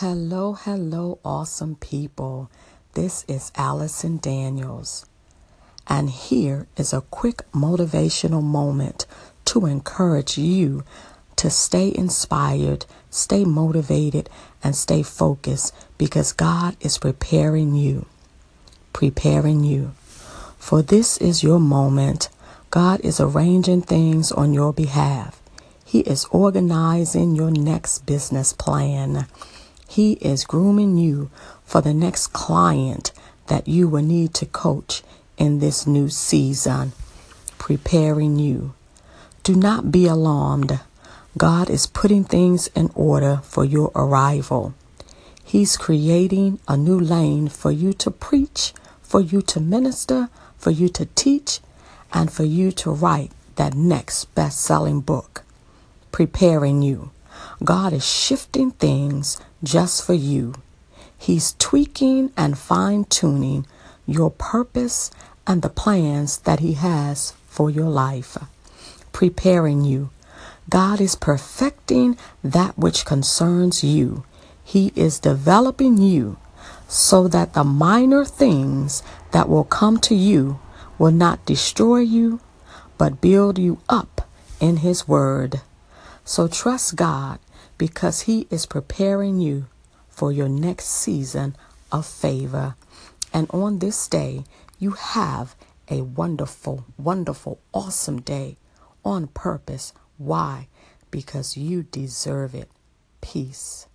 Hello, hello, awesome people. This is Allison Daniels. And here is a quick motivational moment to encourage you to stay inspired, stay motivated, and stay focused because God is preparing you. Preparing you. For this is your moment. God is arranging things on your behalf. He is organizing your next business plan. He is grooming you for the next client that you will need to coach in this new season, preparing you. Do not be alarmed. God is putting things in order for your arrival. He's creating a new lane for you to preach, for you to minister, for you to teach, and for you to write that next best selling book, preparing you. God is shifting things just for you. He's tweaking and fine tuning your purpose and the plans that He has for your life, preparing you. God is perfecting that which concerns you. He is developing you so that the minor things that will come to you will not destroy you, but build you up in His Word. So trust God because He is preparing you for your next season of favor. And on this day, you have a wonderful, wonderful, awesome day on purpose. Why? Because you deserve it. Peace.